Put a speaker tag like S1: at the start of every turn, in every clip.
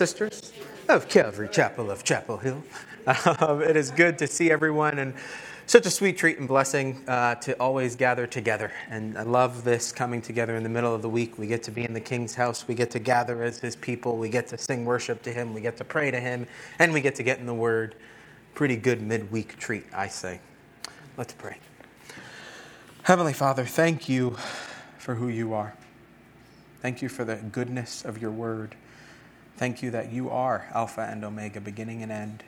S1: sisters of Calvary Chapel of Chapel Hill. Um, it is good to see everyone and such a sweet treat and blessing uh, to always gather together. And I love this coming together in the middle of the week. We get to be in the King's house, we get to gather as his people, we get to sing worship to him, we get to pray to him, and we get to get in the Word. Pretty good midweek treat, I say. Let's pray. Heavenly Father, thank you for who you are. Thank you for the goodness of your Word. Thank you that you are Alpha and Omega, beginning and end.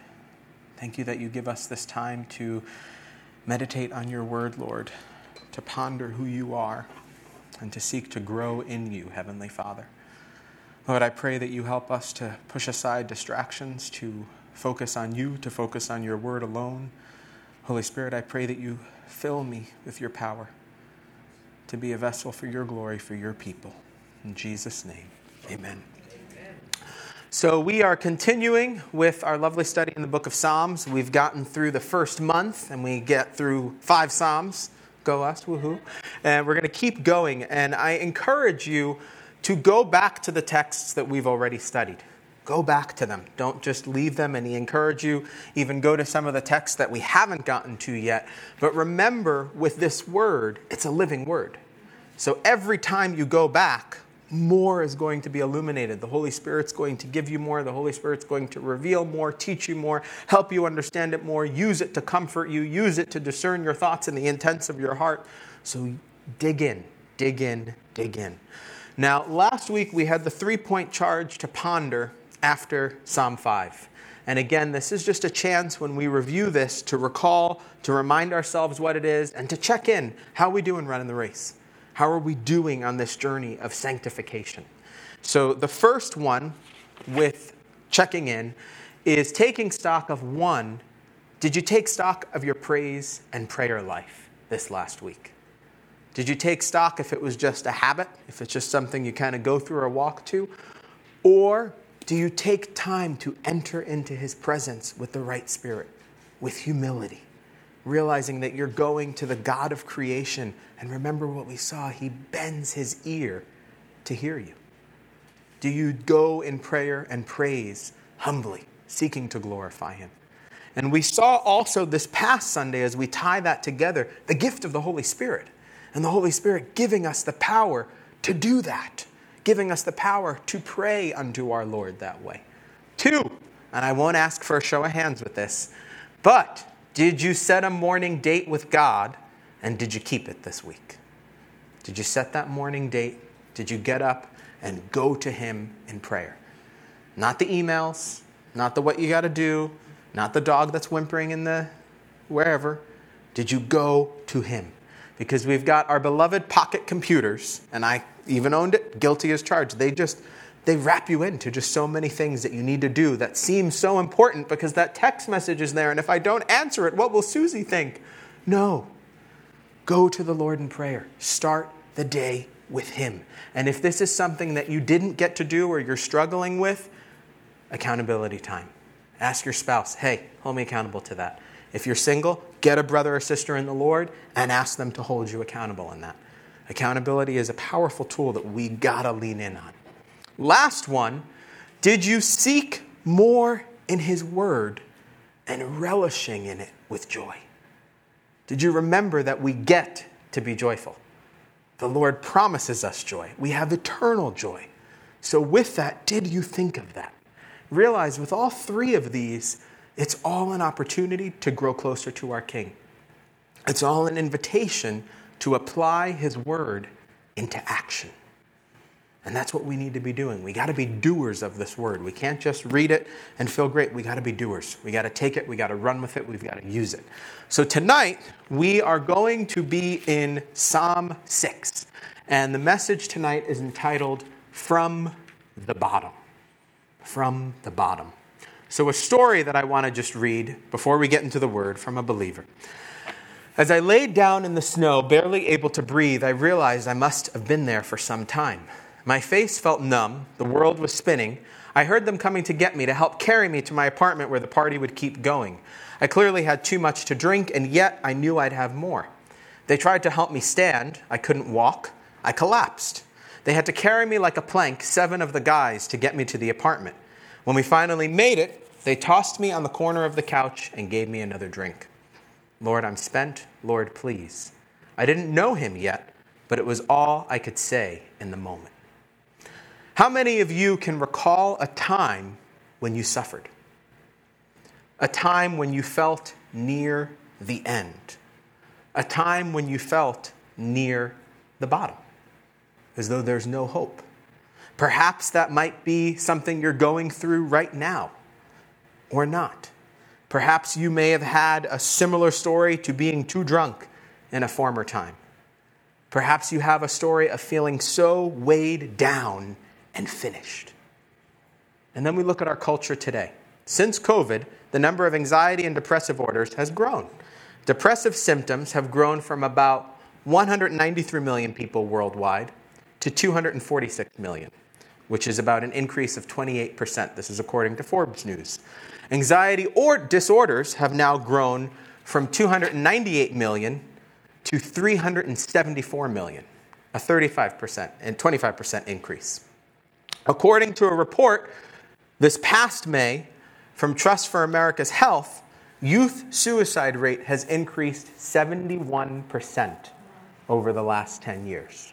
S1: Thank you that you give us this time to meditate on your word, Lord, to ponder who you are, and to seek to grow in you, Heavenly Father. Lord, I pray that you help us to push aside distractions, to focus on you, to focus on your word alone. Holy Spirit, I pray that you fill me with your power to be a vessel for your glory, for your people. In Jesus' name, amen. So, we are continuing with our lovely study in the book of Psalms. We've gotten through the first month and we get through five Psalms. Go us, woohoo. And we're going to keep going. And I encourage you to go back to the texts that we've already studied. Go back to them. Don't just leave them. And he encourage you even go to some of the texts that we haven't gotten to yet. But remember, with this word, it's a living word. So every time you go back, more is going to be illuminated. The Holy Spirit's going to give you more. The Holy Spirit's going to reveal more, teach you more, help you understand it more, use it to comfort you, use it to discern your thoughts and the intents of your heart. So dig in, dig in, dig in. Now, last week we had the three point charge to ponder after Psalm 5. And again, this is just a chance when we review this to recall, to remind ourselves what it is, and to check in. How we doing running the race? How are we doing on this journey of sanctification? So, the first one with checking in is taking stock of one. Did you take stock of your praise and prayer life this last week? Did you take stock if it was just a habit, if it's just something you kind of go through or walk to? Or do you take time to enter into his presence with the right spirit, with humility? realizing that you're going to the God of creation. And remember what we saw, He bends His ear to hear you. Do you go in prayer and praise humbly, seeking to glorify Him? And we saw also this past Sunday, as we tie that together, the gift of the Holy Spirit. And the Holy Spirit giving us the power to do that, giving us the power to pray unto our Lord that way. Two, and I won't ask for a show of hands with this, but did you set a morning date with God and did you keep it this week? Did you set that morning date? Did you get up and go to Him in prayer? Not the emails, not the what you got to do, not the dog that's whimpering in the wherever. Did you go to Him? Because we've got our beloved pocket computers, and I even owned it, guilty as charged. They just they wrap you into just so many things that you need to do that seem so important because that text message is there. And if I don't answer it, what will Susie think? No. Go to the Lord in prayer. Start the day with Him. And if this is something that you didn't get to do or you're struggling with, accountability time. Ask your spouse, hey, hold me accountable to that. If you're single, get a brother or sister in the Lord and ask them to hold you accountable in that. Accountability is a powerful tool that we gotta lean in on. Last one, did you seek more in His Word and relishing in it with joy? Did you remember that we get to be joyful? The Lord promises us joy. We have eternal joy. So, with that, did you think of that? Realize with all three of these, it's all an opportunity to grow closer to our King. It's all an invitation to apply His Word into action. And that's what we need to be doing. We got to be doers of this word. We can't just read it and feel great. We got to be doers. We got to take it, we got to run with it, we've got to use it. So tonight, we are going to be in Psalm 6. And the message tonight is entitled From the Bottom. From the Bottom. So, a story that I want to just read before we get into the word from a believer. As I laid down in the snow, barely able to breathe, I realized I must have been there for some time. My face felt numb. The world was spinning. I heard them coming to get me to help carry me to my apartment where the party would keep going. I clearly had too much to drink, and yet I knew I'd have more. They tried to help me stand. I couldn't walk. I collapsed. They had to carry me like a plank, seven of the guys, to get me to the apartment. When we finally made it, they tossed me on the corner of the couch and gave me another drink. Lord, I'm spent. Lord, please. I didn't know him yet, but it was all I could say in the moment. How many of you can recall a time when you suffered? A time when you felt near the end? A time when you felt near the bottom, as though there's no hope? Perhaps that might be something you're going through right now, or not. Perhaps you may have had a similar story to being too drunk in a former time. Perhaps you have a story of feeling so weighed down and finished. And then we look at our culture today. Since COVID, the number of anxiety and depressive disorders has grown. Depressive symptoms have grown from about 193 million people worldwide to 246 million, which is about an increase of 28%. This is according to Forbes News. Anxiety or disorders have now grown from 298 million to 374 million, a 35% and 25% increase. According to a report this past May from Trust for America's Health, youth suicide rate has increased 71% over the last 10 years.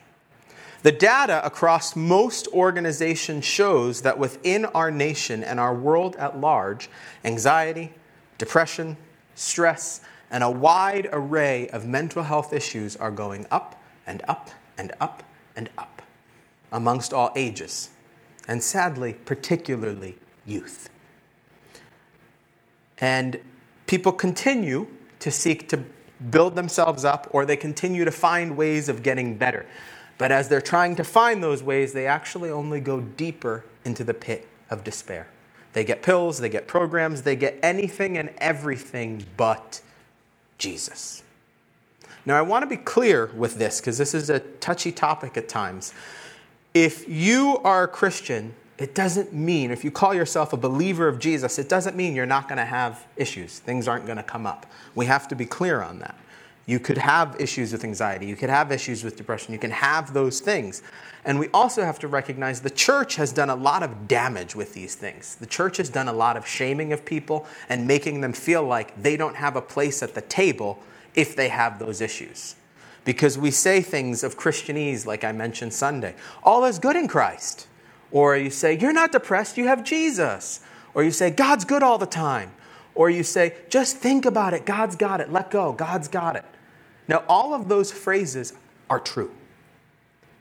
S1: The data across most organizations shows that within our nation and our world at large, anxiety, depression, stress, and a wide array of mental health issues are going up and up and up and up amongst all ages, and sadly, particularly youth. And people continue to seek to build themselves up or they continue to find ways of getting better. But as they're trying to find those ways, they actually only go deeper into the pit of despair. They get pills, they get programs, they get anything and everything but Jesus. Now, I want to be clear with this because this is a touchy topic at times. If you are a Christian, it doesn't mean, if you call yourself a believer of Jesus, it doesn't mean you're not going to have issues. Things aren't going to come up. We have to be clear on that. You could have issues with anxiety. You could have issues with depression. You can have those things. And we also have to recognize the church has done a lot of damage with these things. The church has done a lot of shaming of people and making them feel like they don't have a place at the table if they have those issues. Because we say things of Christianese, like I mentioned Sunday all is good in Christ. Or you say, You're not depressed, you have Jesus. Or you say, God's good all the time. Or you say, Just think about it, God's got it, let go, God's got it. Now, all of those phrases are true.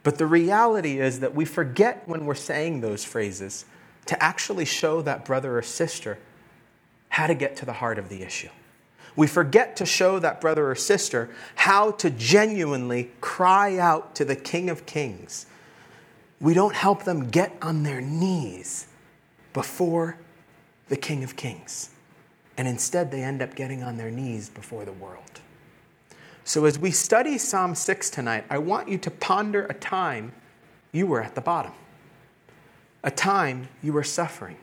S1: But the reality is that we forget when we're saying those phrases to actually show that brother or sister how to get to the heart of the issue. We forget to show that brother or sister how to genuinely cry out to the King of Kings. We don't help them get on their knees before the King of Kings. And instead, they end up getting on their knees before the world. So, as we study Psalm 6 tonight, I want you to ponder a time you were at the bottom, a time you were suffering,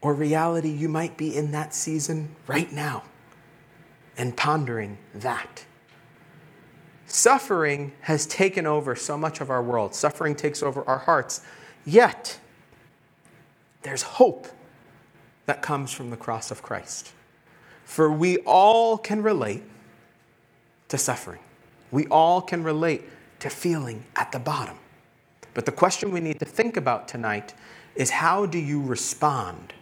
S1: or reality you might be in that season right now, and pondering that. Suffering has taken over so much of our world, suffering takes over our hearts, yet there's hope that comes from the cross of Christ. For we all can relate to suffering. We all can relate to feeling at the bottom. But the question we need to think about tonight is how do you respond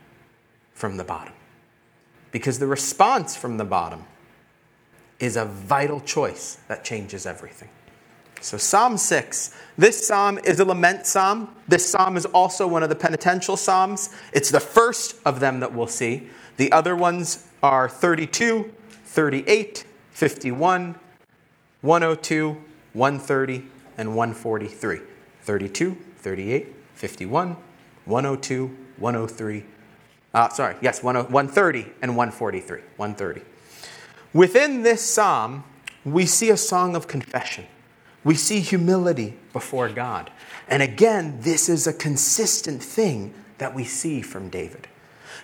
S1: from the bottom? Because the response from the bottom is a vital choice that changes everything. So, Psalm 6. This psalm is a lament psalm. This psalm is also one of the penitential psalms. It's the first of them that we'll see. The other ones are 32, 38, 51, 102, 130, and 143. 32, 38, 51, 102, 103. Uh, sorry, yes, 130 and 143. 130. Within this psalm, we see a song of confession. We see humility before God. And again, this is a consistent thing that we see from David.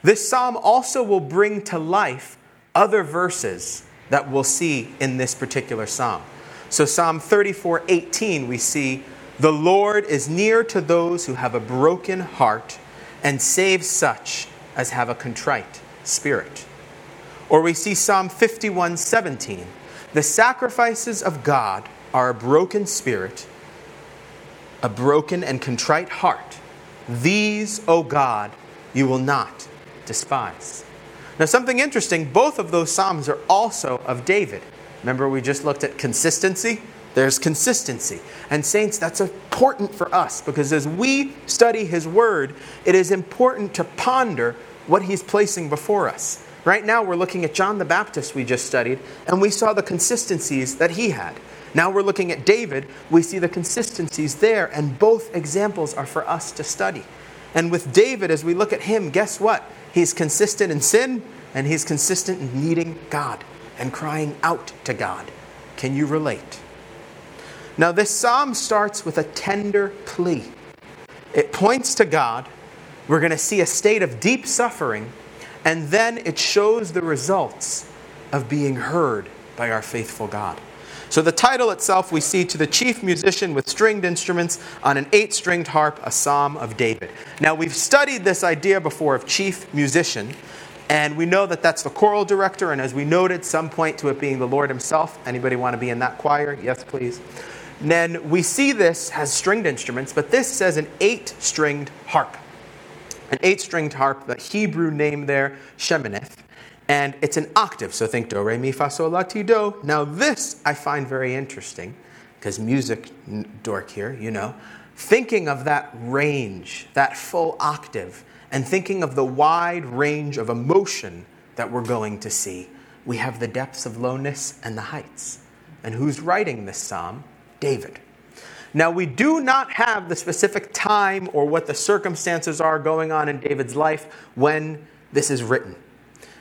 S1: This psalm also will bring to life other verses that we'll see in this particular psalm. So, Psalm 34 18, we see, The Lord is near to those who have a broken heart and save such as have a contrite spirit. Or we see Psalm 51 17. The sacrifices of God are a broken spirit, a broken and contrite heart. These, O God, you will not despise. Now, something interesting, both of those Psalms are also of David. Remember, we just looked at consistency? There's consistency. And, saints, that's important for us because as we study His Word, it is important to ponder what He's placing before us. Right now, we're looking at John the Baptist, we just studied, and we saw the consistencies that he had. Now we're looking at David, we see the consistencies there, and both examples are for us to study. And with David, as we look at him, guess what? He's consistent in sin, and he's consistent in needing God and crying out to God. Can you relate? Now, this psalm starts with a tender plea. It points to God. We're going to see a state of deep suffering, and then it shows the results of being heard by our faithful God. So, the title itself we see to the chief musician with stringed instruments on an eight stringed harp, a psalm of David. Now, we've studied this idea before of chief musician, and we know that that's the choral director, and as we noted, some point to it being the Lord Himself. Anybody want to be in that choir? Yes, please. And then we see this has stringed instruments, but this says an eight stringed harp. An eight stringed harp, the Hebrew name there, Sheminith and it's an octave. So think do, re, mi, fa, sol, la, ti, do. Now, this I find very interesting because music dork here, you know. Thinking of that range, that full octave, and thinking of the wide range of emotion that we're going to see, we have the depths of lowness and the heights. And who's writing this psalm? David. Now, we do not have the specific time or what the circumstances are going on in David's life when this is written.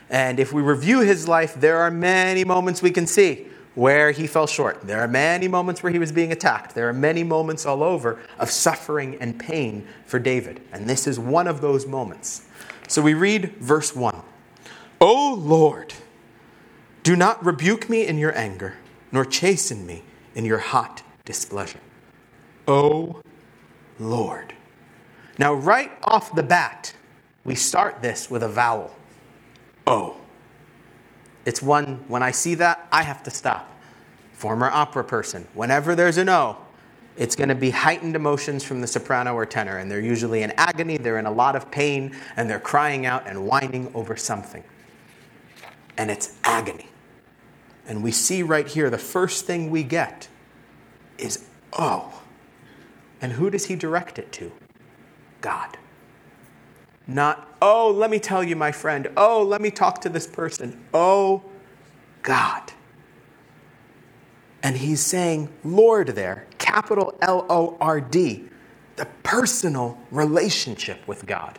S1: And if we review his life, there are many moments we can see where he fell short. There are many moments where he was being attacked. There are many moments all over of suffering and pain for David. And this is one of those moments. So we read verse 1 O Lord, do not rebuke me in your anger, nor chasten me in your hot displeasure. O Lord. Now, right off the bat, we start this with a vowel. Oh. It's one, when I see that, I have to stop. Former opera person, whenever there's an O, it's going to be heightened emotions from the soprano or tenor, and they're usually in agony, they're in a lot of pain, and they're crying out and whining over something. And it's agony. And we see right here the first thing we get is oh. And who does he direct it to? God. Not, oh, let me tell you, my friend. Oh, let me talk to this person. Oh, God. And he's saying Lord there, capital L O R D, the personal relationship with God.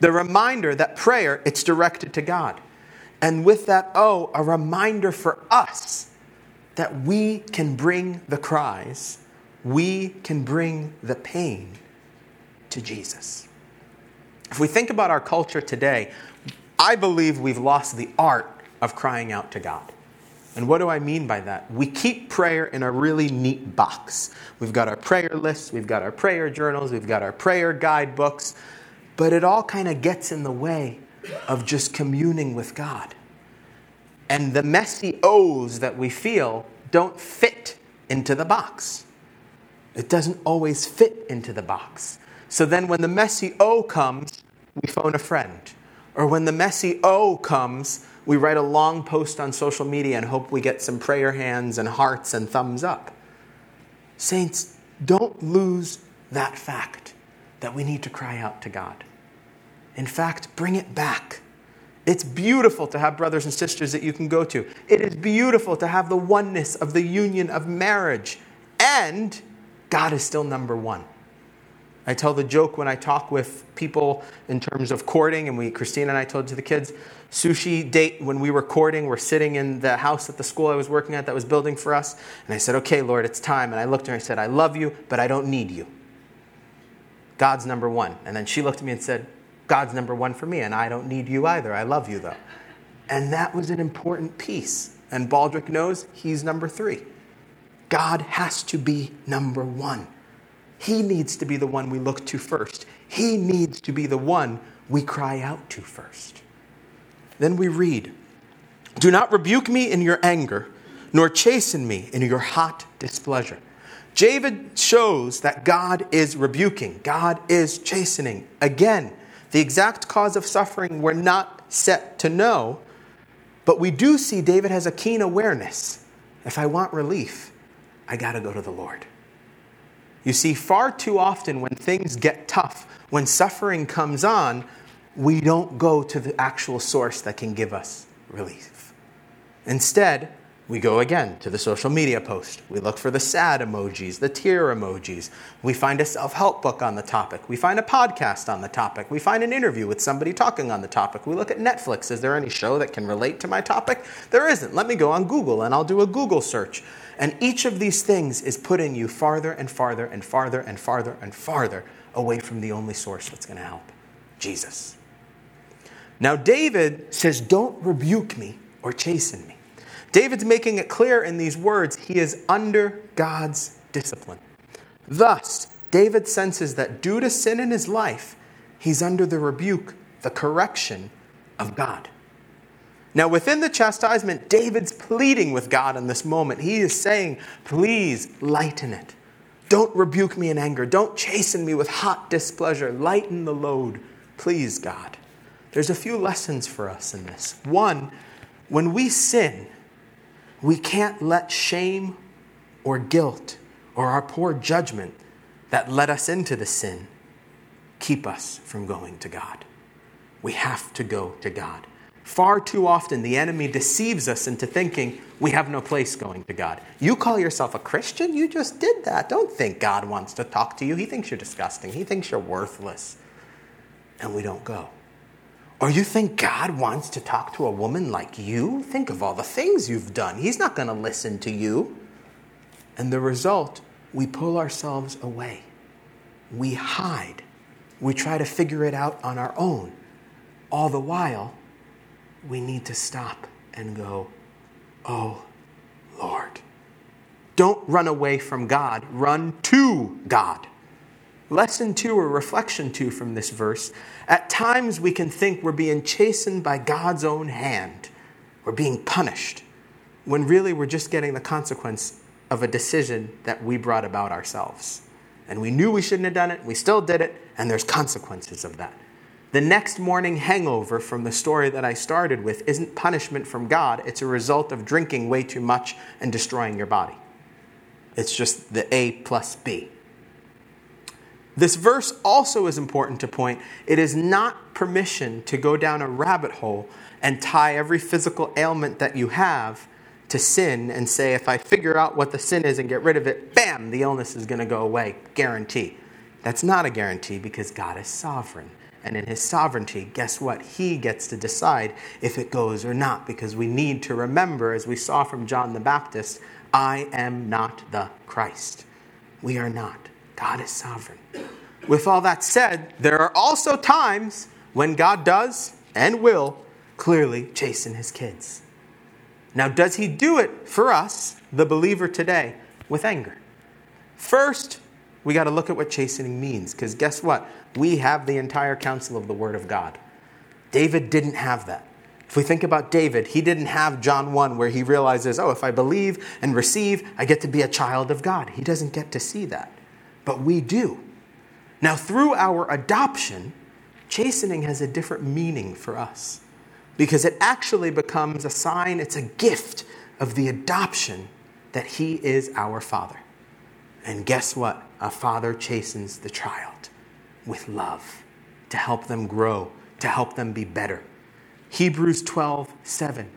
S1: The reminder that prayer, it's directed to God. And with that O, a reminder for us that we can bring the cries, we can bring the pain to Jesus. If we think about our culture today, I believe we've lost the art of crying out to God. And what do I mean by that? We keep prayer in a really neat box. We've got our prayer lists, we've got our prayer journals, we've got our prayer guidebooks, but it all kind of gets in the way of just communing with God. And the messy O's that we feel don't fit into the box. It doesn't always fit into the box. So then when the messy O comes, we phone a friend. Or when the messy O comes, we write a long post on social media and hope we get some prayer hands and hearts and thumbs up. Saints, don't lose that fact that we need to cry out to God. In fact, bring it back. It's beautiful to have brothers and sisters that you can go to. It is beautiful to have the oneness of the union of marriage. And God is still number one. I tell the joke when I talk with people in terms of courting, and we, Christina and I told to the kids, sushi date when we were courting, we're sitting in the house at the school I was working at that was building for us. And I said, Okay, Lord, it's time. And I looked at her and I said, I love you, but I don't need you. God's number one. And then she looked at me and said, God's number one for me, and I don't need you either. I love you, though. And that was an important piece. And Baldrick knows he's number three. God has to be number one. He needs to be the one we look to first. He needs to be the one we cry out to first. Then we read, Do not rebuke me in your anger, nor chasten me in your hot displeasure. David shows that God is rebuking, God is chastening. Again, the exact cause of suffering we're not set to know, but we do see David has a keen awareness. If I want relief, I got to go to the Lord. You see, far too often when things get tough, when suffering comes on, we don't go to the actual source that can give us relief. Instead, we go again to the social media post. We look for the sad emojis, the tear emojis. We find a self help book on the topic. We find a podcast on the topic. We find an interview with somebody talking on the topic. We look at Netflix. Is there any show that can relate to my topic? There isn't. Let me go on Google and I'll do a Google search. And each of these things is putting you farther and farther and farther and farther and farther away from the only source that's going to help Jesus. Now, David says, Don't rebuke me or chasten me. David's making it clear in these words he is under God's discipline. Thus, David senses that due to sin in his life, he's under the rebuke, the correction of God. Now, within the chastisement, David's pleading with God in this moment. He is saying, Please lighten it. Don't rebuke me in anger. Don't chasten me with hot displeasure. Lighten the load, please, God. There's a few lessons for us in this. One, when we sin, we can't let shame or guilt or our poor judgment that led us into the sin keep us from going to God. We have to go to God. Far too often, the enemy deceives us into thinking we have no place going to God. You call yourself a Christian? You just did that. Don't think God wants to talk to you. He thinks you're disgusting, He thinks you're worthless. And we don't go. Or you think God wants to talk to a woman like you? Think of all the things you've done. He's not going to listen to you. And the result, we pull ourselves away. We hide. We try to figure it out on our own. All the while, we need to stop and go, Oh, Lord. Don't run away from God, run to God. Lesson two or reflection two from this verse at times we can think we're being chastened by God's own hand, we're being punished, when really we're just getting the consequence of a decision that we brought about ourselves. And we knew we shouldn't have done it, we still did it, and there's consequences of that. The next morning hangover from the story that I started with isn't punishment from God, it's a result of drinking way too much and destroying your body. It's just the A plus B. This verse also is important to point. It is not permission to go down a rabbit hole and tie every physical ailment that you have to sin and say, if I figure out what the sin is and get rid of it, bam, the illness is going to go away. Guarantee. That's not a guarantee because God is sovereign. And in his sovereignty, guess what? He gets to decide if it goes or not because we need to remember, as we saw from John the Baptist, I am not the Christ. We are not. God is sovereign. With all that said, there are also times when God does and will clearly chasten his kids. Now, does he do it for us, the believer today, with anger? First, we got to look at what chastening means, because guess what? We have the entire counsel of the Word of God. David didn't have that. If we think about David, he didn't have John 1 where he realizes, oh, if I believe and receive, I get to be a child of God. He doesn't get to see that but we do. Now, through our adoption, chastening has a different meaning for us because it actually becomes a sign, it's a gift of the adoption that He is our Father. And guess what? A father chastens the child with love to help them grow, to help them be better. Hebrews 12, 7.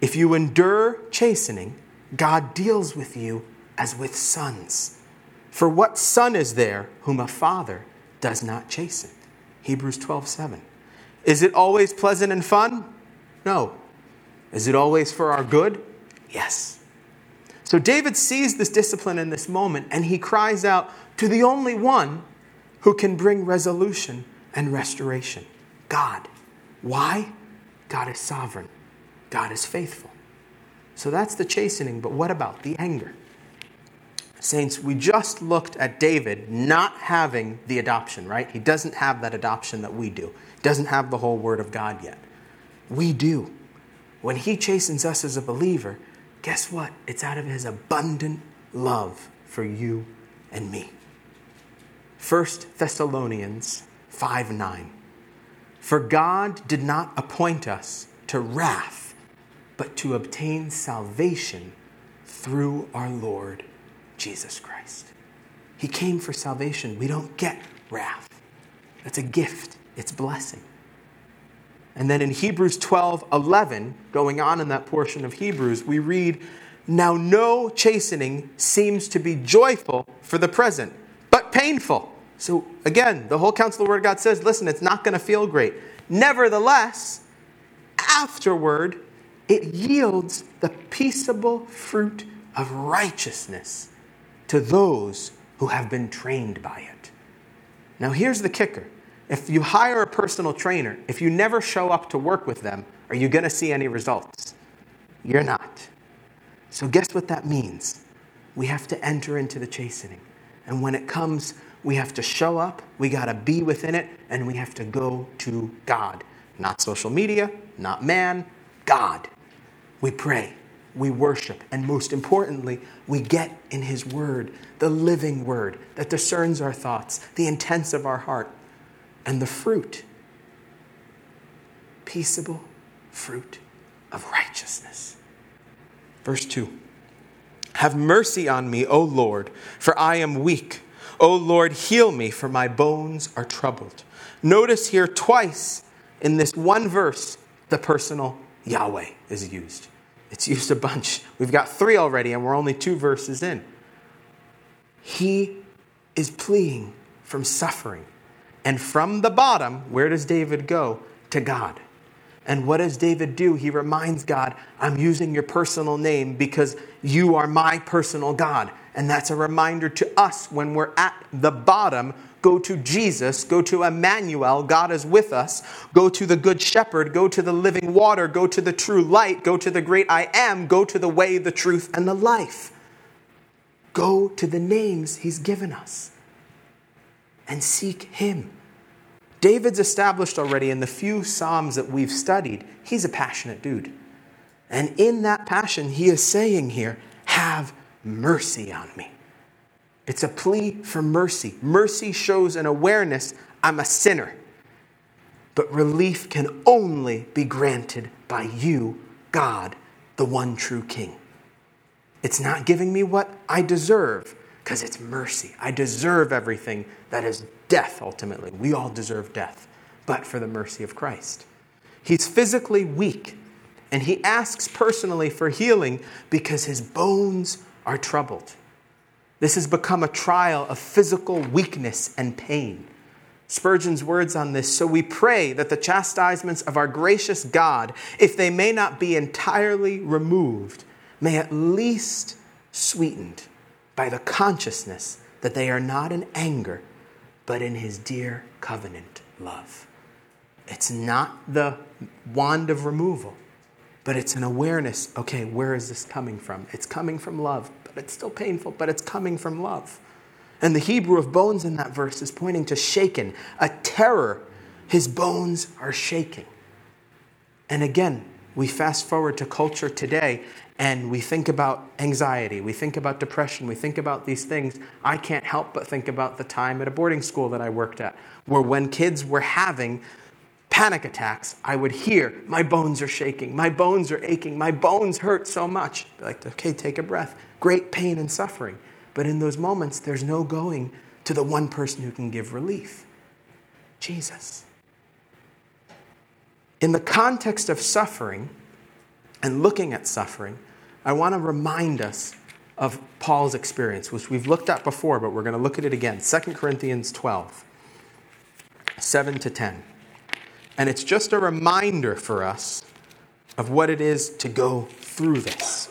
S1: If you endure chastening, God deals with you as with sons. For what son is there whom a father does not chasten? Hebrews 12, 7. Is it always pleasant and fun? No. Is it always for our good? Yes. So David sees this discipline in this moment and he cries out to the only one who can bring resolution and restoration God. Why? God is sovereign, God is faithful. So that's the chastening, but what about the anger? Saints, we just looked at David not having the adoption, right? He doesn't have that adoption that we do. He doesn't have the whole Word of God yet. We do. When he chastens us as a believer, guess what? It's out of his abundant love for you and me. 1 Thessalonians 5 9. For God did not appoint us to wrath, but to obtain salvation through our Lord Jesus Christ. He came for salvation. We don't get wrath. That's a gift, it's blessing. And then in Hebrews 12 11, going on in that portion of Hebrews, we read, Now no chastening seems to be joyful for the present, but painful. So again, the whole counsel of the Word of God says, listen, it's not going to feel great. Nevertheless, afterward, it yields the peaceable fruit of righteousness to those who have been trained by it. Now, here's the kicker if you hire a personal trainer, if you never show up to work with them, are you going to see any results? You're not. So, guess what that means? We have to enter into the chastening. And when it comes, we have to show up, we got to be within it, and we have to go to God. Not social media, not man, God. We pray, we worship, and most importantly, we get in His Word, the living Word that discerns our thoughts, the intents of our heart, and the fruit peaceable fruit of righteousness. Verse 2 Have mercy on me, O Lord, for I am weak. O Lord, heal me, for my bones are troubled. Notice here twice in this one verse, the personal Yahweh is used. It's used a bunch. We've got three already, and we're only two verses in. He is pleading from suffering. And from the bottom, where does David go? To God. And what does David do? He reminds God, I'm using your personal name because you are my personal God. And that's a reminder to us when we're at the bottom go to Jesus, go to Emmanuel, God is with us, go to the Good Shepherd, go to the living water, go to the true light, go to the great I am, go to the way, the truth, and the life. Go to the names He's given us and seek Him. David's established already in the few Psalms that we've studied, he's a passionate dude. And in that passion, he is saying here, Have mercy on me. It's a plea for mercy. Mercy shows an awareness I'm a sinner. But relief can only be granted by you, God, the one true King. It's not giving me what I deserve because it's mercy. I deserve everything that is death, ultimately. We all deserve death, but for the mercy of Christ. He's physically weak, and he asks personally for healing because his bones are troubled. This has become a trial of physical weakness and pain. Spurgeon's words on this so we pray that the chastisements of our gracious God, if they may not be entirely removed, may at least sweetened by the consciousness that they are not in anger, but in his dear covenant love. It's not the wand of removal, but it's an awareness okay, where is this coming from? It's coming from love, but it's still painful, but it's coming from love. And the Hebrew of bones in that verse is pointing to shaken, a terror. His bones are shaking. And again, we fast forward to culture today and we think about anxiety, we think about depression, we think about these things. I can't help but think about the time at a boarding school that I worked at, where when kids were having panic attacks, I would hear, My bones are shaking, my bones are aching, my bones hurt so much. like, okay, take a breath. Great pain and suffering. But in those moments, there's no going to the one person who can give relief Jesus. In the context of suffering and looking at suffering, I want to remind us of Paul's experience, which we've looked at before, but we're going to look at it again. 2 Corinthians 12, 7 to 10. And it's just a reminder for us of what it is to go through this.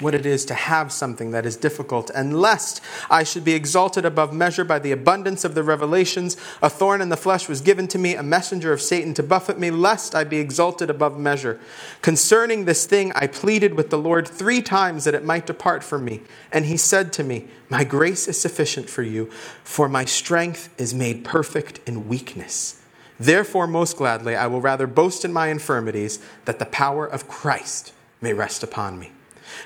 S1: what it is to have something that is difficult, and lest I should be exalted above measure by the abundance of the revelations, a thorn in the flesh was given to me, a messenger of Satan to buffet me, lest I be exalted above measure. Concerning this thing, I pleaded with the Lord three times that it might depart from me. And he said to me, My grace is sufficient for you, for my strength is made perfect in weakness. Therefore, most gladly, I will rather boast in my infirmities, that the power of Christ may rest upon me.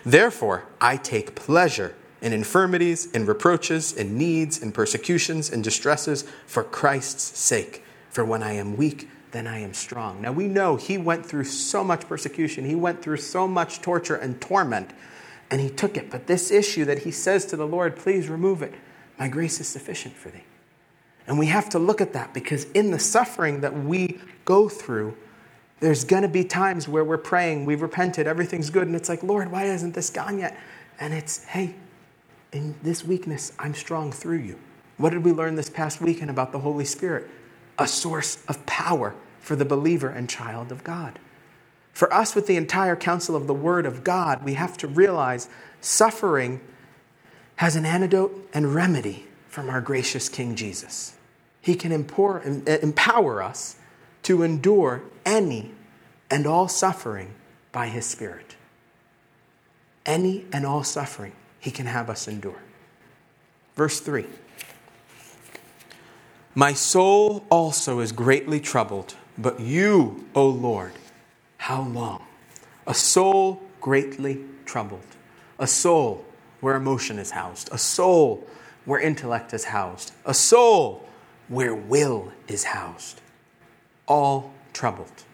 S1: Therefore, I take pleasure in infirmities, in reproaches, in needs, in persecutions, in distresses, for Christ's sake. For when I am weak, then I am strong. Now we know he went through so much persecution, he went through so much torture and torment, and he took it. But this issue that he says to the Lord, please remove it, my grace is sufficient for thee. And we have to look at that because in the suffering that we go through, there's going to be times where we're praying, we've repented, everything's good, and it's like, Lord, why hasn't this gone yet? And it's, hey, in this weakness, I'm strong through you. What did we learn this past weekend about the Holy Spirit? A source of power for the believer and child of God. For us, with the entire counsel of the Word of God, we have to realize suffering has an antidote and remedy from our gracious King Jesus. He can eh, empower us to endure any and all suffering by His Spirit. Any and all suffering He can have us endure. Verse 3 My soul also is greatly troubled, but you, O Lord, how long? A soul greatly troubled. A soul where emotion is housed. A soul where intellect is housed. A soul where will is housed all troubled.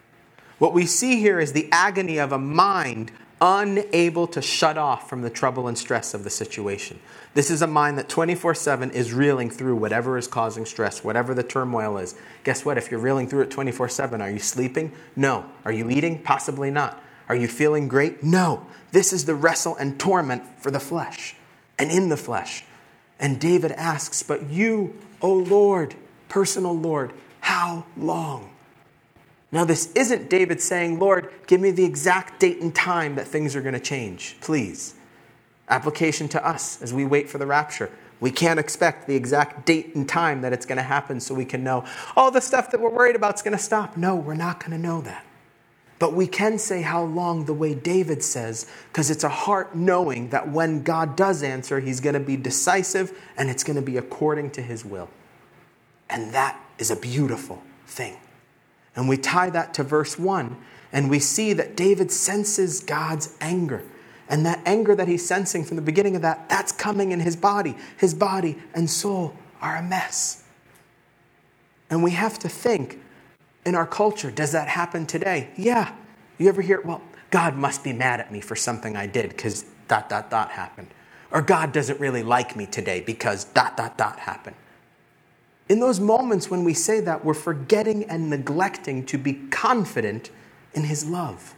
S1: What we see here is the agony of a mind unable to shut off from the trouble and stress of the situation. This is a mind that 24 7 is reeling through whatever is causing stress, whatever the turmoil is. Guess what? If you're reeling through it 24 7, are you sleeping? No. Are you eating? Possibly not. Are you feeling great? No. This is the wrestle and torment for the flesh and in the flesh. And David asks, But you, O Lord, personal Lord, how long? Now, this isn't David saying, Lord, give me the exact date and time that things are going to change, please. Application to us as we wait for the rapture. We can't expect the exact date and time that it's going to happen so we can know, all the stuff that we're worried about is going to stop. No, we're not going to know that. But we can say how long the way David says, because it's a heart knowing that when God does answer, he's going to be decisive and it's going to be according to his will. And that is a beautiful thing. And we tie that to verse 1, and we see that David senses God's anger. And that anger that he's sensing from the beginning of that, that's coming in his body. His body and soul are a mess. And we have to think in our culture, does that happen today? Yeah. You ever hear, well, God must be mad at me for something I did because dot, dot, dot happened. Or God doesn't really like me today because dot, dot, dot happened. In those moments when we say that, we're forgetting and neglecting to be confident in His love,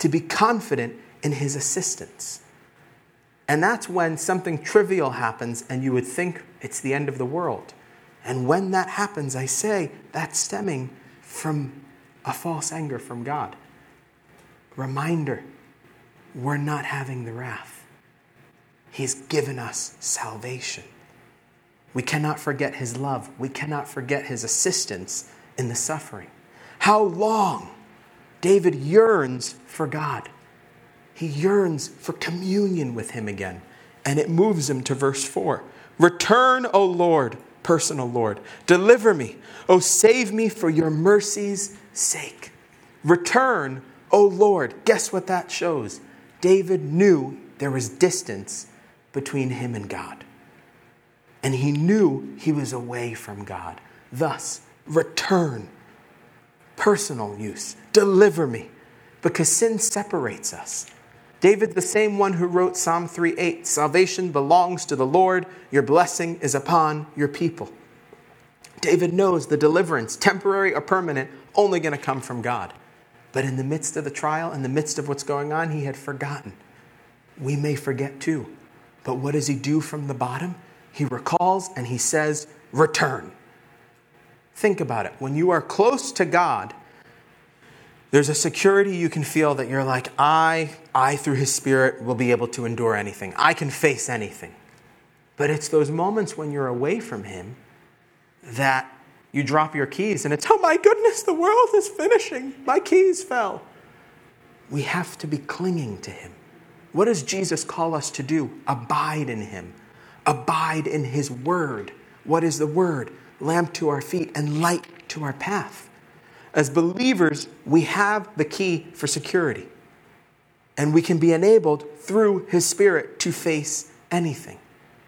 S1: to be confident in His assistance. And that's when something trivial happens and you would think it's the end of the world. And when that happens, I say that's stemming from a false anger from God. Reminder we're not having the wrath, He's given us salvation. We cannot forget his love. We cannot forget his assistance in the suffering. How long David yearns for God. He yearns for communion with him again. And it moves him to verse 4. Return, O Lord, personal Lord. Deliver me. O save me for your mercy's sake. Return, O Lord. Guess what that shows? David knew there was distance between him and God and he knew he was away from God. Thus, return, personal use, deliver me, because sin separates us. David, the same one who wrote Psalm 3 8, salvation belongs to the Lord, your blessing is upon your people. David knows the deliverance, temporary or permanent, only going to come from God. But in the midst of the trial, in the midst of what's going on, he had forgotten. We may forget too. But what does he do from the bottom? he recalls and he says, Return. Think about it. When you are close to God, There's a security you can feel that you're like, I, I through His Spirit will be able to endure anything. I can face anything. But it's those moments when you're away from Him that you drop your keys and it's, oh my goodness, the world is finishing. My keys fell. We have to be clinging to Him. What does Jesus call us to do? Abide in Him, abide in His Word. What is the Word? Lamp to our feet and light to our path. As believers, we have the key for security. And we can be enabled through His Spirit to face anything.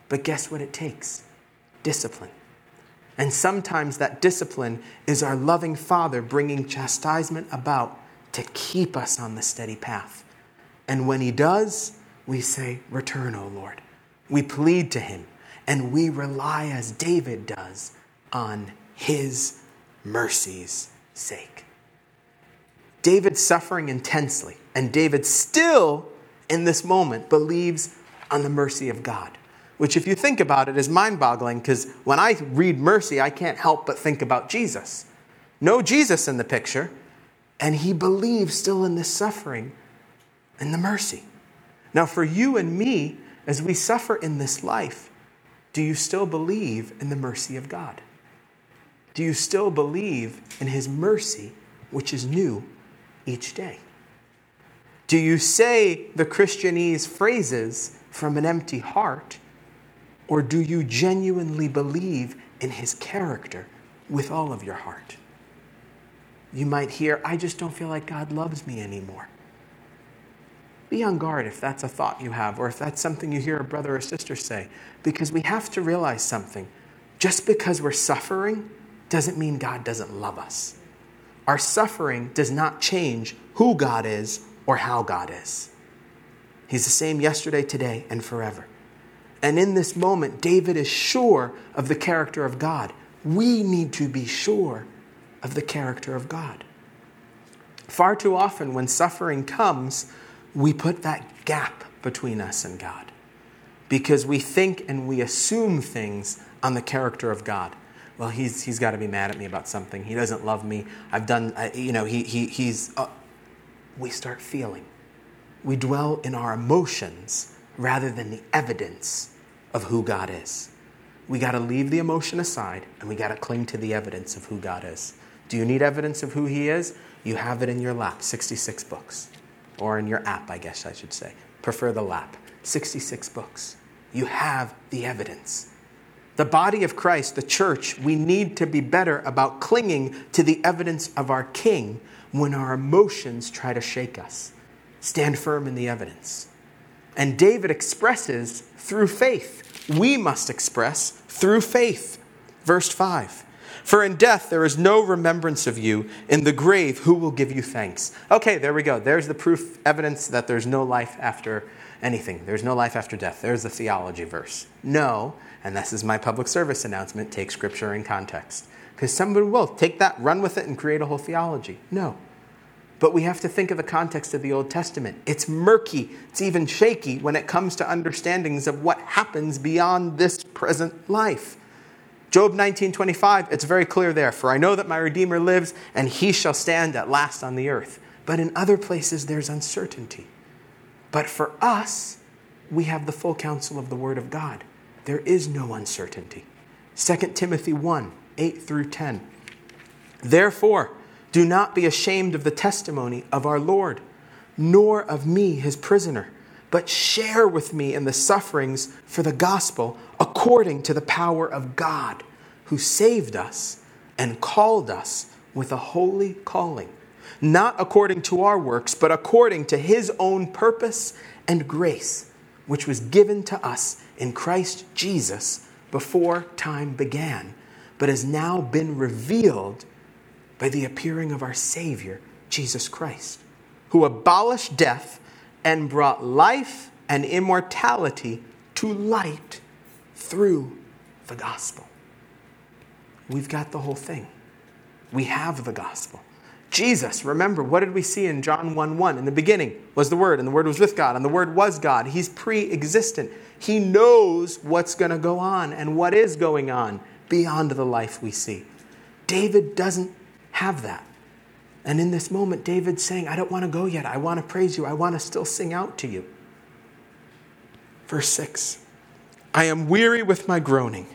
S1: But guess what it takes? Discipline. And sometimes that discipline is our loving Father bringing chastisement about to keep us on the steady path. And when He does, we say, Return, O Lord. We plead to Him and we rely, as David does, on His mercies sake. David's suffering intensely, and David still, in this moment, believes on the mercy of God. Which, if you think about it, is mind boggling because when I read mercy, I can't help but think about Jesus. No Jesus in the picture, and he believes still in this suffering and the mercy. Now, for you and me, as we suffer in this life, do you still believe in the mercy of God? Do you still believe in His mercy, which is new each day? Do you say the Christianese phrases from an empty heart, or do you genuinely believe in His character with all of your heart? You might hear, I just don't feel like God loves me anymore. Be on guard if that's a thought you have, or if that's something you hear a brother or sister say, because we have to realize something. Just because we're suffering doesn't mean God doesn't love us. Our suffering does not change who God is or how God is. He's the same yesterday, today, and forever. And in this moment, David is sure of the character of God. We need to be sure of the character of God. Far too often, when suffering comes, we put that gap between us and God because we think and we assume things on the character of God well, he's, he's got to be mad at me about something. He doesn't love me. I've done, you know, he, he, he's. Uh, We start feeling. We dwell in our emotions rather than the evidence of who God is. We got to leave the emotion aside and we got to cling to the evidence of who God is. Do you need evidence of who He is? You have it in your lap 66 books. Or in your app, I guess I should say. Prefer the lap. 66 books. You have the evidence. The body of Christ, the church, we need to be better about clinging to the evidence of our King when our emotions try to shake us. Stand firm in the evidence. And David expresses through faith. We must express through faith. Verse 5 For in death there is no remembrance of you. In the grave, who will give you thanks? Okay, there we go. There's the proof, evidence that there's no life after anything. There's no life after death. There's the theology verse. No, and this is my public service announcement take scripture in context. Because somebody will take that, run with it, and create a whole theology. No. But we have to think of the context of the Old Testament. It's murky, it's even shaky when it comes to understandings of what happens beyond this present life. Job 19:25, it's very clear there, for I know that my redeemer lives and he shall stand at last on the earth. But in other places there's uncertainty. But for us, we have the full counsel of the word of God there is no uncertainty. 2 Timothy 1 8 through 10. Therefore, do not be ashamed of the testimony of our Lord, nor of me, his prisoner, but share with me in the sufferings for the gospel according to the power of God, who saved us and called us with a holy calling, not according to our works, but according to his own purpose and grace, which was given to us in Christ Jesus before time began, but has now been revealed by the appearing of our Savior, Jesus Christ, who abolished death and brought life and immortality to light through the gospel. We've got the whole thing. We have the gospel. Jesus, remember, what did we see in John 1 1? In the beginning was the Word, and the Word was with God, and the Word was God. He's pre existent. He knows what's going to go on and what is going on beyond the life we see. David doesn't have that. And in this moment, David's saying, I don't want to go yet. I want to praise you. I want to still sing out to you. Verse 6 I am weary with my groaning.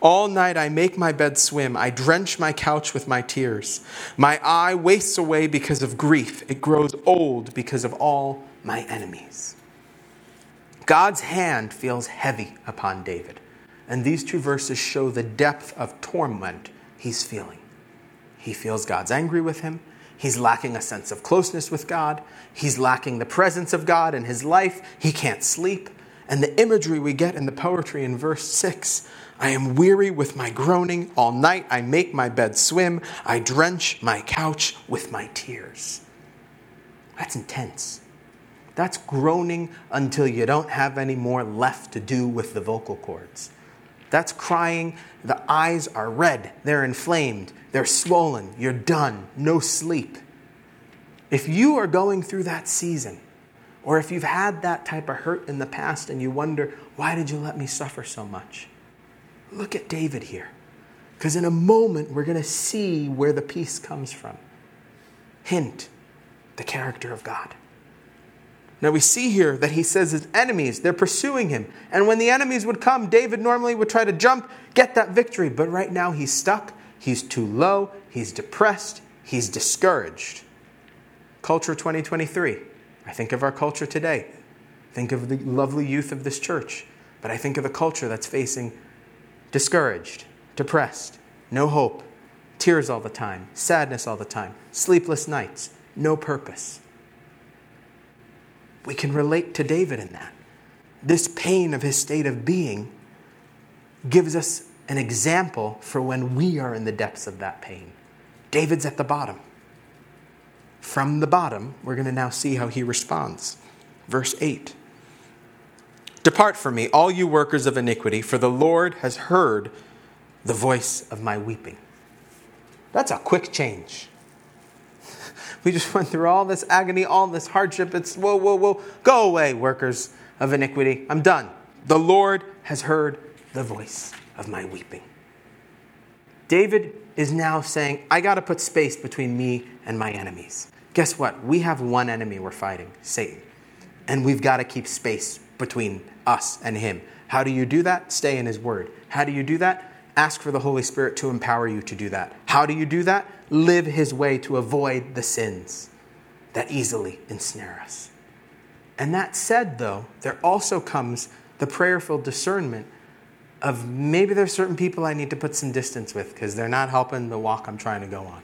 S1: All night I make my bed swim. I drench my couch with my tears. My eye wastes away because of grief. It grows old because of all my enemies. God's hand feels heavy upon David. And these two verses show the depth of torment he's feeling. He feels God's angry with him. He's lacking a sense of closeness with God. He's lacking the presence of God in his life. He can't sleep. And the imagery we get in the poetry in verse 6 I am weary with my groaning. All night I make my bed swim. I drench my couch with my tears. That's intense. That's groaning until you don't have any more left to do with the vocal cords. That's crying. The eyes are red. They're inflamed. They're swollen. You're done. No sleep. If you are going through that season, or if you've had that type of hurt in the past and you wonder, why did you let me suffer so much? Look at David here. Because in a moment, we're going to see where the peace comes from. Hint the character of God. Now we see here that he says his enemies, they're pursuing him. And when the enemies would come, David normally would try to jump, get that victory. But right now he's stuck, he's too low, he's depressed, he's discouraged. Culture 2023. I think of our culture today. Think of the lovely youth of this church. But I think of the culture that's facing discouraged, depressed, no hope, tears all the time, sadness all the time, sleepless nights, no purpose. We can relate to David in that. This pain of his state of being gives us an example for when we are in the depths of that pain. David's at the bottom. From the bottom, we're going to now see how he responds. Verse 8 Depart from me, all you workers of iniquity, for the Lord has heard the voice of my weeping. That's a quick change. We just went through all this agony, all this hardship. It's whoa, whoa, whoa. Go away, workers of iniquity. I'm done. The Lord has heard the voice of my weeping. David is now saying, I got to put space between me and my enemies. Guess what? We have one enemy we're fighting Satan. And we've got to keep space between us and him. How do you do that? Stay in his word. How do you do that? Ask for the Holy Spirit to empower you to do that. How do you do that? Live his way to avoid the sins that easily ensnare us. And that said, though, there also comes the prayerful discernment of maybe there's certain people I need to put some distance with because they're not helping the walk I'm trying to go on.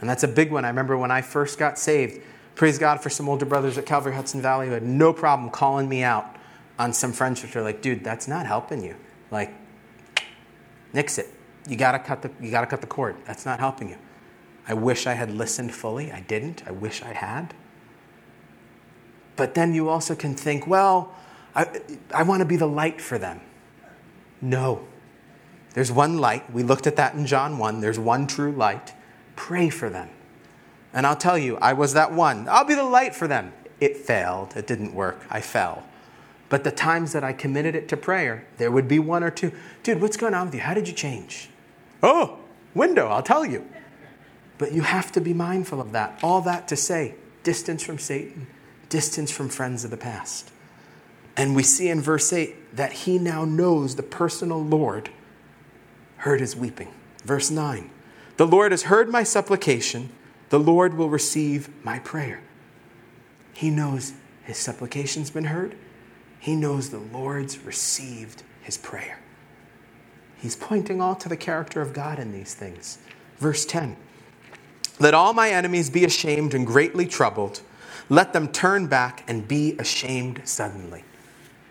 S1: And that's a big one. I remember when I first got saved, praise God for some older brothers at Calvary Hudson Valley who had no problem calling me out on some friendships. They're like, dude, that's not helping you. Like, nix it. You gotta cut the you gotta cut the cord. That's not helping you. I wish I had listened fully. I didn't. I wish I had. But then you also can think, well, I, I want to be the light for them. No. There's one light. We looked at that in John 1. There's one true light. Pray for them. And I'll tell you, I was that one. I'll be the light for them. It failed. It didn't work. I fell. But the times that I committed it to prayer, there would be one or two. Dude, what's going on with you? How did you change? Oh, window, I'll tell you. But you have to be mindful of that. All that to say distance from Satan, distance from friends of the past. And we see in verse 8 that he now knows the personal Lord heard his weeping. Verse 9 The Lord has heard my supplication, the Lord will receive my prayer. He knows his supplication's been heard, he knows the Lord's received his prayer. He's pointing all to the character of God in these things. Verse 10 let all my enemies be ashamed and greatly troubled. Let them turn back and be ashamed suddenly.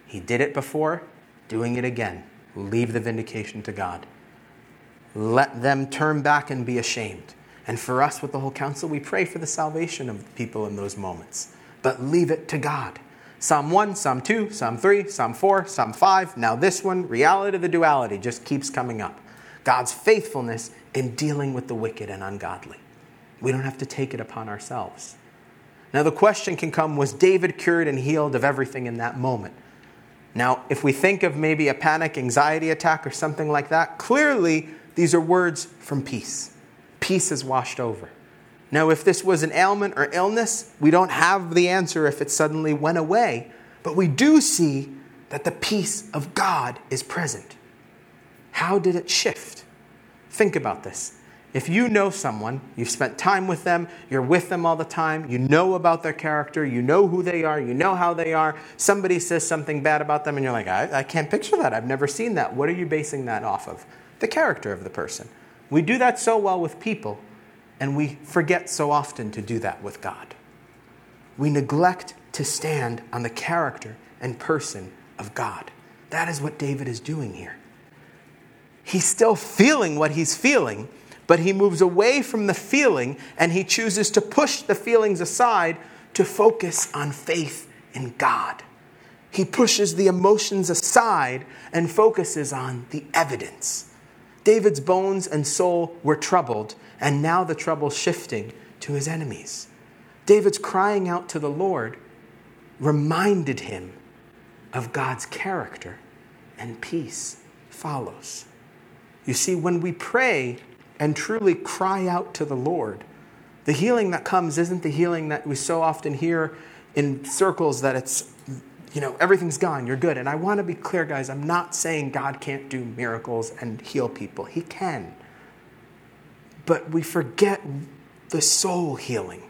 S1: He did it before, doing it again. Leave the vindication to God. Let them turn back and be ashamed. And for us, with the whole counsel, we pray for the salvation of people in those moments. But leave it to God. Psalm 1, Psalm 2, Psalm 3, Psalm 4, Psalm 5. Now, this one, reality of the duality, just keeps coming up. God's faithfulness in dealing with the wicked and ungodly. We don't have to take it upon ourselves. Now, the question can come was David cured and healed of everything in that moment? Now, if we think of maybe a panic anxiety attack or something like that, clearly these are words from peace. Peace is washed over. Now, if this was an ailment or illness, we don't have the answer if it suddenly went away, but we do see that the peace of God is present. How did it shift? Think about this. If you know someone, you've spent time with them, you're with them all the time, you know about their character, you know who they are, you know how they are, somebody says something bad about them, and you're like, I, I can't picture that. I've never seen that. What are you basing that off of? The character of the person. We do that so well with people, and we forget so often to do that with God. We neglect to stand on the character and person of God. That is what David is doing here. He's still feeling what he's feeling but he moves away from the feeling and he chooses to push the feelings aside to focus on faith in God. He pushes the emotions aside and focuses on the evidence. David's bones and soul were troubled, and now the trouble's shifting to his enemies. David's crying out to the Lord reminded him of God's character, and peace follows. You see, when we pray and truly cry out to the Lord. The healing that comes isn't the healing that we so often hear in circles that it's, you know, everything's gone, you're good. And I want to be clear, guys, I'm not saying God can't do miracles and heal people. He can. But we forget the soul healing.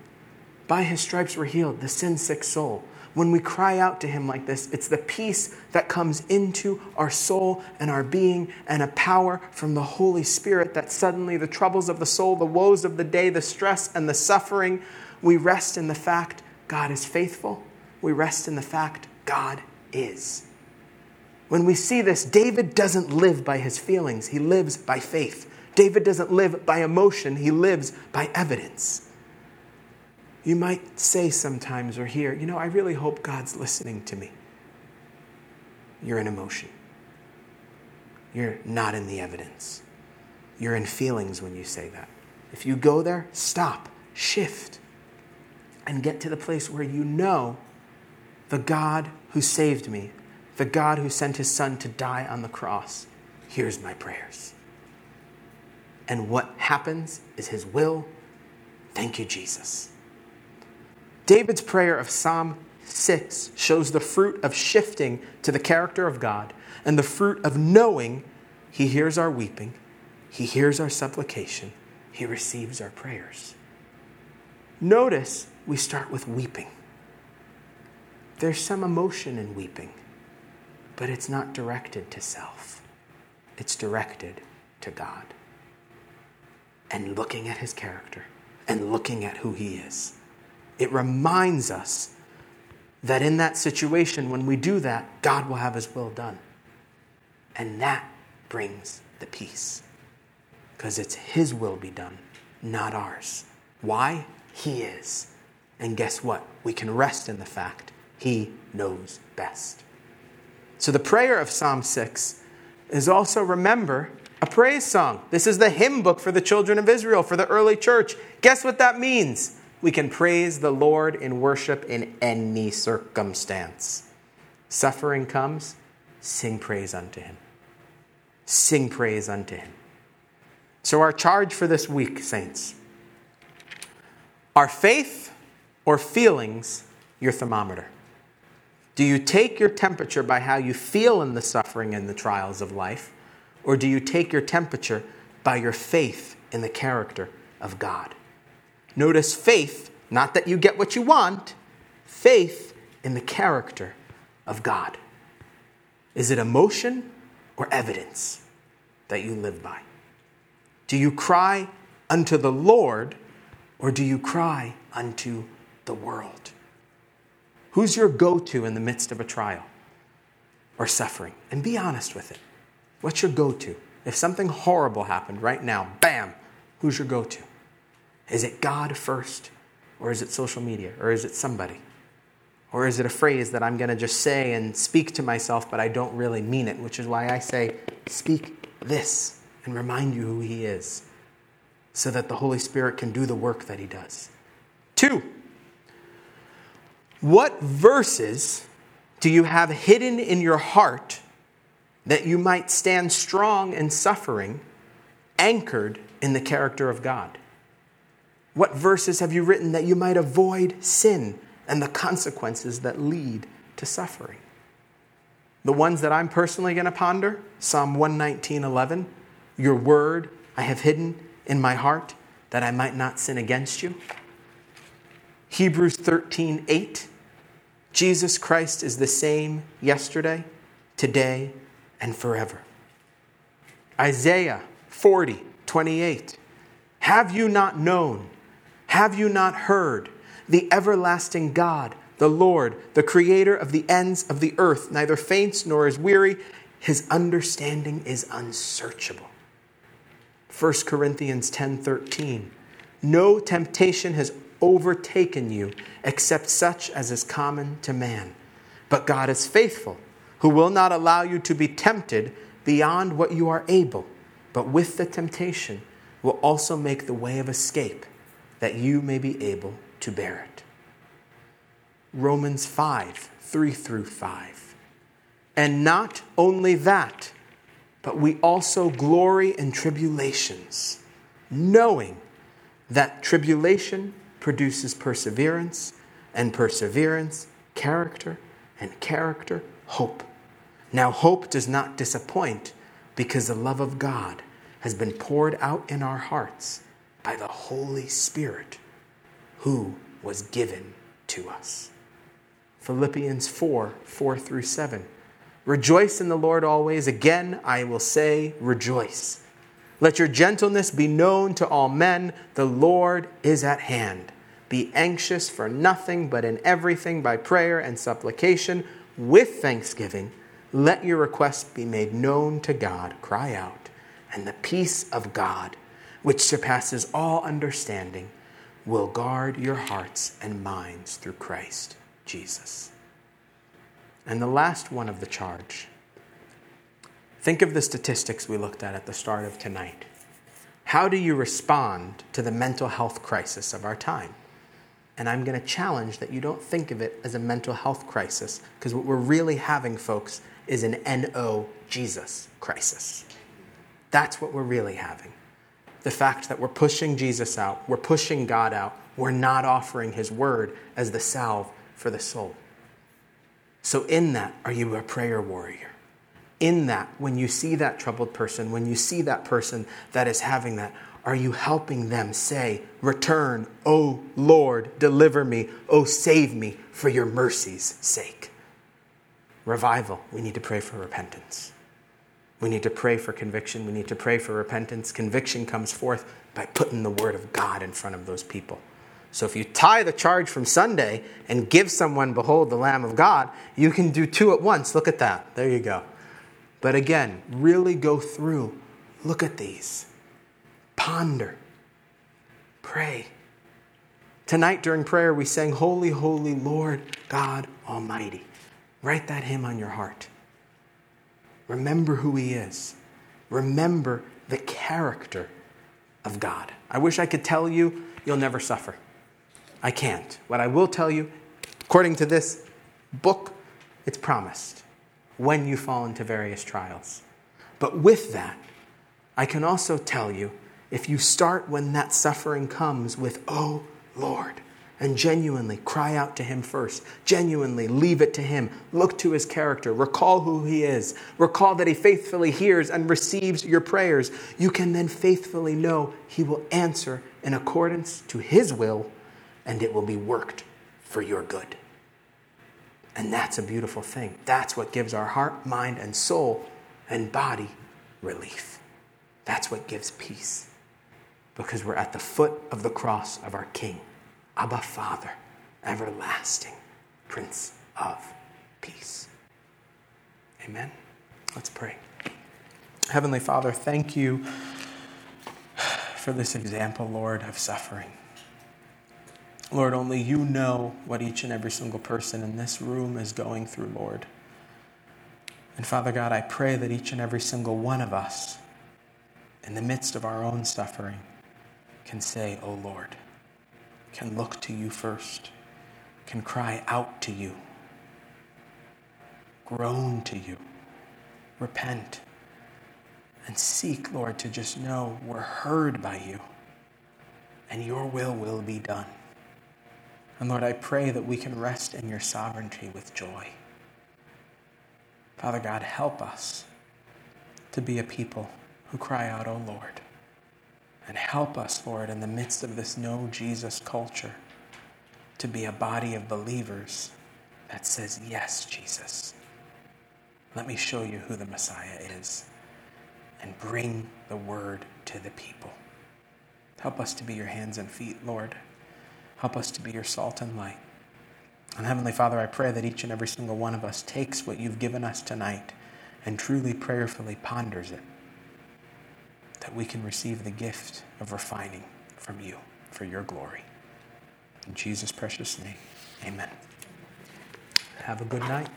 S1: By his stripes we're healed, the sin sick soul. When we cry out to Him like this, it's the peace that comes into our soul and our being and a power from the Holy Spirit that suddenly the troubles of the soul, the woes of the day, the stress and the suffering, we rest in the fact God is faithful. We rest in the fact God is. When we see this, David doesn't live by his feelings, he lives by faith. David doesn't live by emotion, he lives by evidence. You might say sometimes or hear, you know, I really hope God's listening to me. You're in emotion. You're not in the evidence. You're in feelings when you say that. If you go there, stop, shift, and get to the place where you know the God who saved me, the God who sent his son to die on the cross, hears my prayers. And what happens is his will. Thank you, Jesus. David's prayer of Psalm 6 shows the fruit of shifting to the character of God and the fruit of knowing He hears our weeping, He hears our supplication, He receives our prayers. Notice we start with weeping. There's some emotion in weeping, but it's not directed to self, it's directed to God. And looking at His character and looking at who He is. It reminds us that in that situation, when we do that, God will have His will done. And that brings the peace. Because it's His will be done, not ours. Why? He is. And guess what? We can rest in the fact He knows best. So the prayer of Psalm 6 is also remember a praise song. This is the hymn book for the children of Israel, for the early church. Guess what that means? We can praise the Lord in worship in any circumstance. Suffering comes, sing praise unto him. Sing praise unto him. So, our charge for this week, saints, are faith or feelings your thermometer? Do you take your temperature by how you feel in the suffering and the trials of life? Or do you take your temperature by your faith in the character of God? Notice faith, not that you get what you want, faith in the character of God. Is it emotion or evidence that you live by? Do you cry unto the Lord or do you cry unto the world? Who's your go to in the midst of a trial or suffering? And be honest with it. What's your go to? If something horrible happened right now, bam, who's your go to? Is it God first? Or is it social media? Or is it somebody? Or is it a phrase that I'm going to just say and speak to myself, but I don't really mean it? Which is why I say, speak this and remind you who He is, so that the Holy Spirit can do the work that He does. Two, what verses do you have hidden in your heart that you might stand strong in suffering, anchored in the character of God? What verses have you written that you might avoid sin and the consequences that lead to suffering? The ones that I'm personally going to ponder Psalm 119:11, Your word I have hidden in my heart that I might not sin against you. Hebrews 13:8, Jesus Christ is the same yesterday, today, and forever. Isaiah 40, 28. Have you not known? Have you not heard? The everlasting God, the Lord, the creator of the ends of the earth, neither faints nor is weary. His understanding is unsearchable. 1 Corinthians 10:13 No temptation has overtaken you except such as is common to man. But God is faithful, who will not allow you to be tempted beyond what you are able, but with the temptation will also make the way of escape that you may be able to bear it. Romans 5 3 through 5. And not only that, but we also glory in tribulations, knowing that tribulation produces perseverance, and perseverance, character, and character, hope. Now, hope does not disappoint because the love of God has been poured out in our hearts by the Holy Spirit who was given to us. Philippians 4 4 through 7. Rejoice in the Lord always. Again, I will say, rejoice. Let your gentleness be known to all men. The Lord is at hand. Be anxious for nothing, but in everything by prayer and supplication with thanksgiving. Let your requests be made known to God. Cry out, and the peace of God, which surpasses all understanding, will guard your hearts and minds through Christ Jesus. And the last one of the charge. Think of the statistics we looked at at the start of tonight. How do you respond to the mental health crisis of our time? And I'm going to challenge that you don't think of it as a mental health crisis, because what we're really having, folks, is an NO Jesus crisis. That's what we're really having. The fact that we're pushing Jesus out, we're pushing God out, we're not offering His word as the salve for the soul. So, in that, are you a prayer warrior? In that, when you see that troubled person, when you see that person that is having that, are you helping them say, Return, O Lord, deliver me, O save me for your mercy's sake? Revival, we need to pray for repentance. We need to pray for conviction. We need to pray for repentance. Conviction comes forth by putting the word of God in front of those people. So if you tie the charge from Sunday and give someone, Behold the Lamb of God, you can do two at once. Look at that. There you go. But again, really go through. Look at these. Ponder. Pray. Tonight during prayer, we sang, Holy, Holy Lord God Almighty. Write that hymn on your heart. Remember who He is. Remember the character of God. I wish I could tell you you'll never suffer. I can't. What I will tell you, according to this book, it's promised when you fall into various trials. But with that, I can also tell you if you start when that suffering comes with, Oh Lord, and genuinely cry out to Him first. Genuinely leave it to Him. Look to His character. Recall who He is. Recall that He faithfully hears and receives your prayers. You can then faithfully know He will answer in accordance to His will, and it will be worked for your good. And that's a beautiful thing. That's what gives our heart, mind, and soul and body relief. That's what gives peace. Because we're at the foot of the cross of our King. Abba, Father, everlasting Prince of Peace. Amen. Let's pray. Heavenly Father, thank you for this example, Lord, of suffering. Lord, only you know what each and every single person in this room is going through, Lord. And Father God, I pray that each and every single one of us, in the midst of our own suffering, can say, Oh Lord, can look to you first, can cry out to you, groan to you, repent, and seek, Lord, to just know we're heard by you and your will will be done. And Lord, I pray that we can rest in your sovereignty with joy. Father God, help us to be a people who cry out, O oh Lord. And help us, Lord, in the midst of this no Jesus culture, to be a body of believers that says, Yes, Jesus. Let me show you who the Messiah is and bring the word to the people. Help us to be your hands and feet, Lord. Help us to be your salt and light. And Heavenly Father, I pray that each and every single one of us takes what you've given us tonight and truly prayerfully ponders it, that we can receive the gift of refining from you for your glory. In Jesus' precious name, amen. Have a good night.